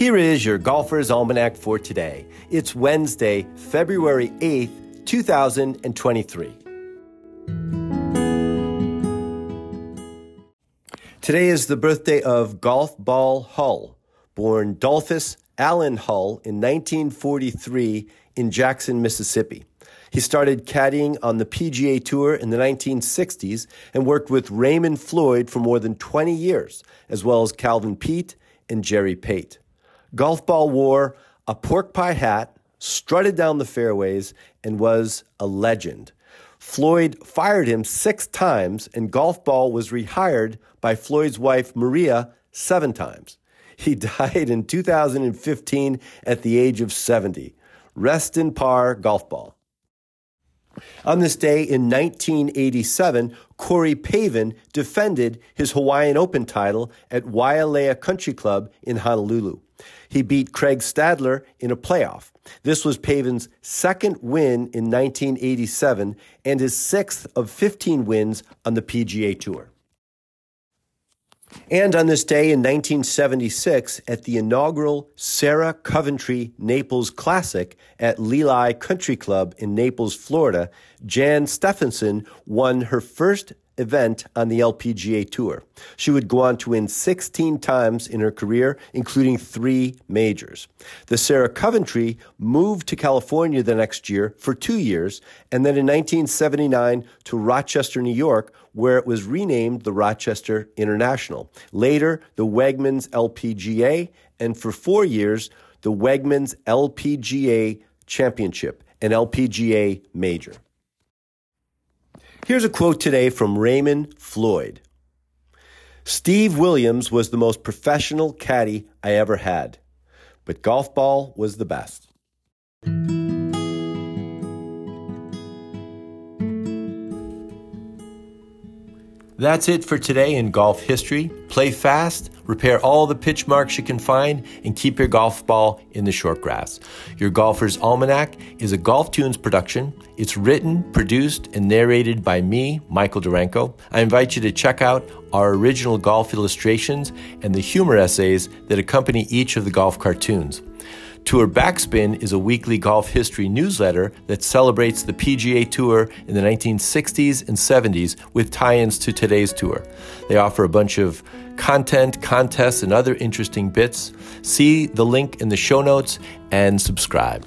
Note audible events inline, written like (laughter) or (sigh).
Here is your Golfer's Almanac for today. It's Wednesday, February 8th, 2023. Today is the birthday of Golf Ball Hull, born Dolphus Allen Hull in 1943 in Jackson, Mississippi. He started caddying on the PGA Tour in the 1960s and worked with Raymond Floyd for more than 20 years, as well as Calvin Peete and Jerry Pate. Golf Ball wore a pork pie hat, strutted down the fairways, and was a legend. Floyd fired him six times, and Golf Ball was rehired by Floyd's wife, Maria, seven times. (laughs) He died in 2015 at the age of 70. Rest in par, Golf Ball. On this day in 1987, Corey Pavin defended his Hawaiian Open title at Waialae Country Club in Honolulu. He beat Craig Stadler in a playoff. This was Pavin's second win in 1987 and his sixth of 15 wins on the PGA Tour. And on this day in 1976, at the inaugural Sarah Coventry Naples Classic at Lehigh Country Club in Naples, Florida, Jan Stephenson won her first event on the LPGA Tour. She would go on to win 16 times in her career, including three majors. The Sarah Coventry moved to California the next year for two years, and then in 1979 to Rochester, New York, where it was renamed the Rochester International. Later, the Wegmans LPGA, and for four years, the Wegmans LPGA Championship, an LPGA major. Here's a quote today from Raymond Floyd Steve Williams was the most professional caddy I ever had, but golf ball was the best. That's it for today in golf history. Play fast, repair all the pitch marks you can find, and keep your golf ball in the short grass. Your Golfer's Almanac is a GolfToons production. It's written, produced, and narrated by me, Michael Duranko. I invite you to check out our original golf illustrations and the humor essays that accompany each of the golf cartoons. Tour Backspin is a weekly golf history newsletter that celebrates the PGA Tour in the 1960s and 70s with tie ins to today's tour. They offer a bunch of content, contests, and other interesting bits. See the link in the show notes and subscribe.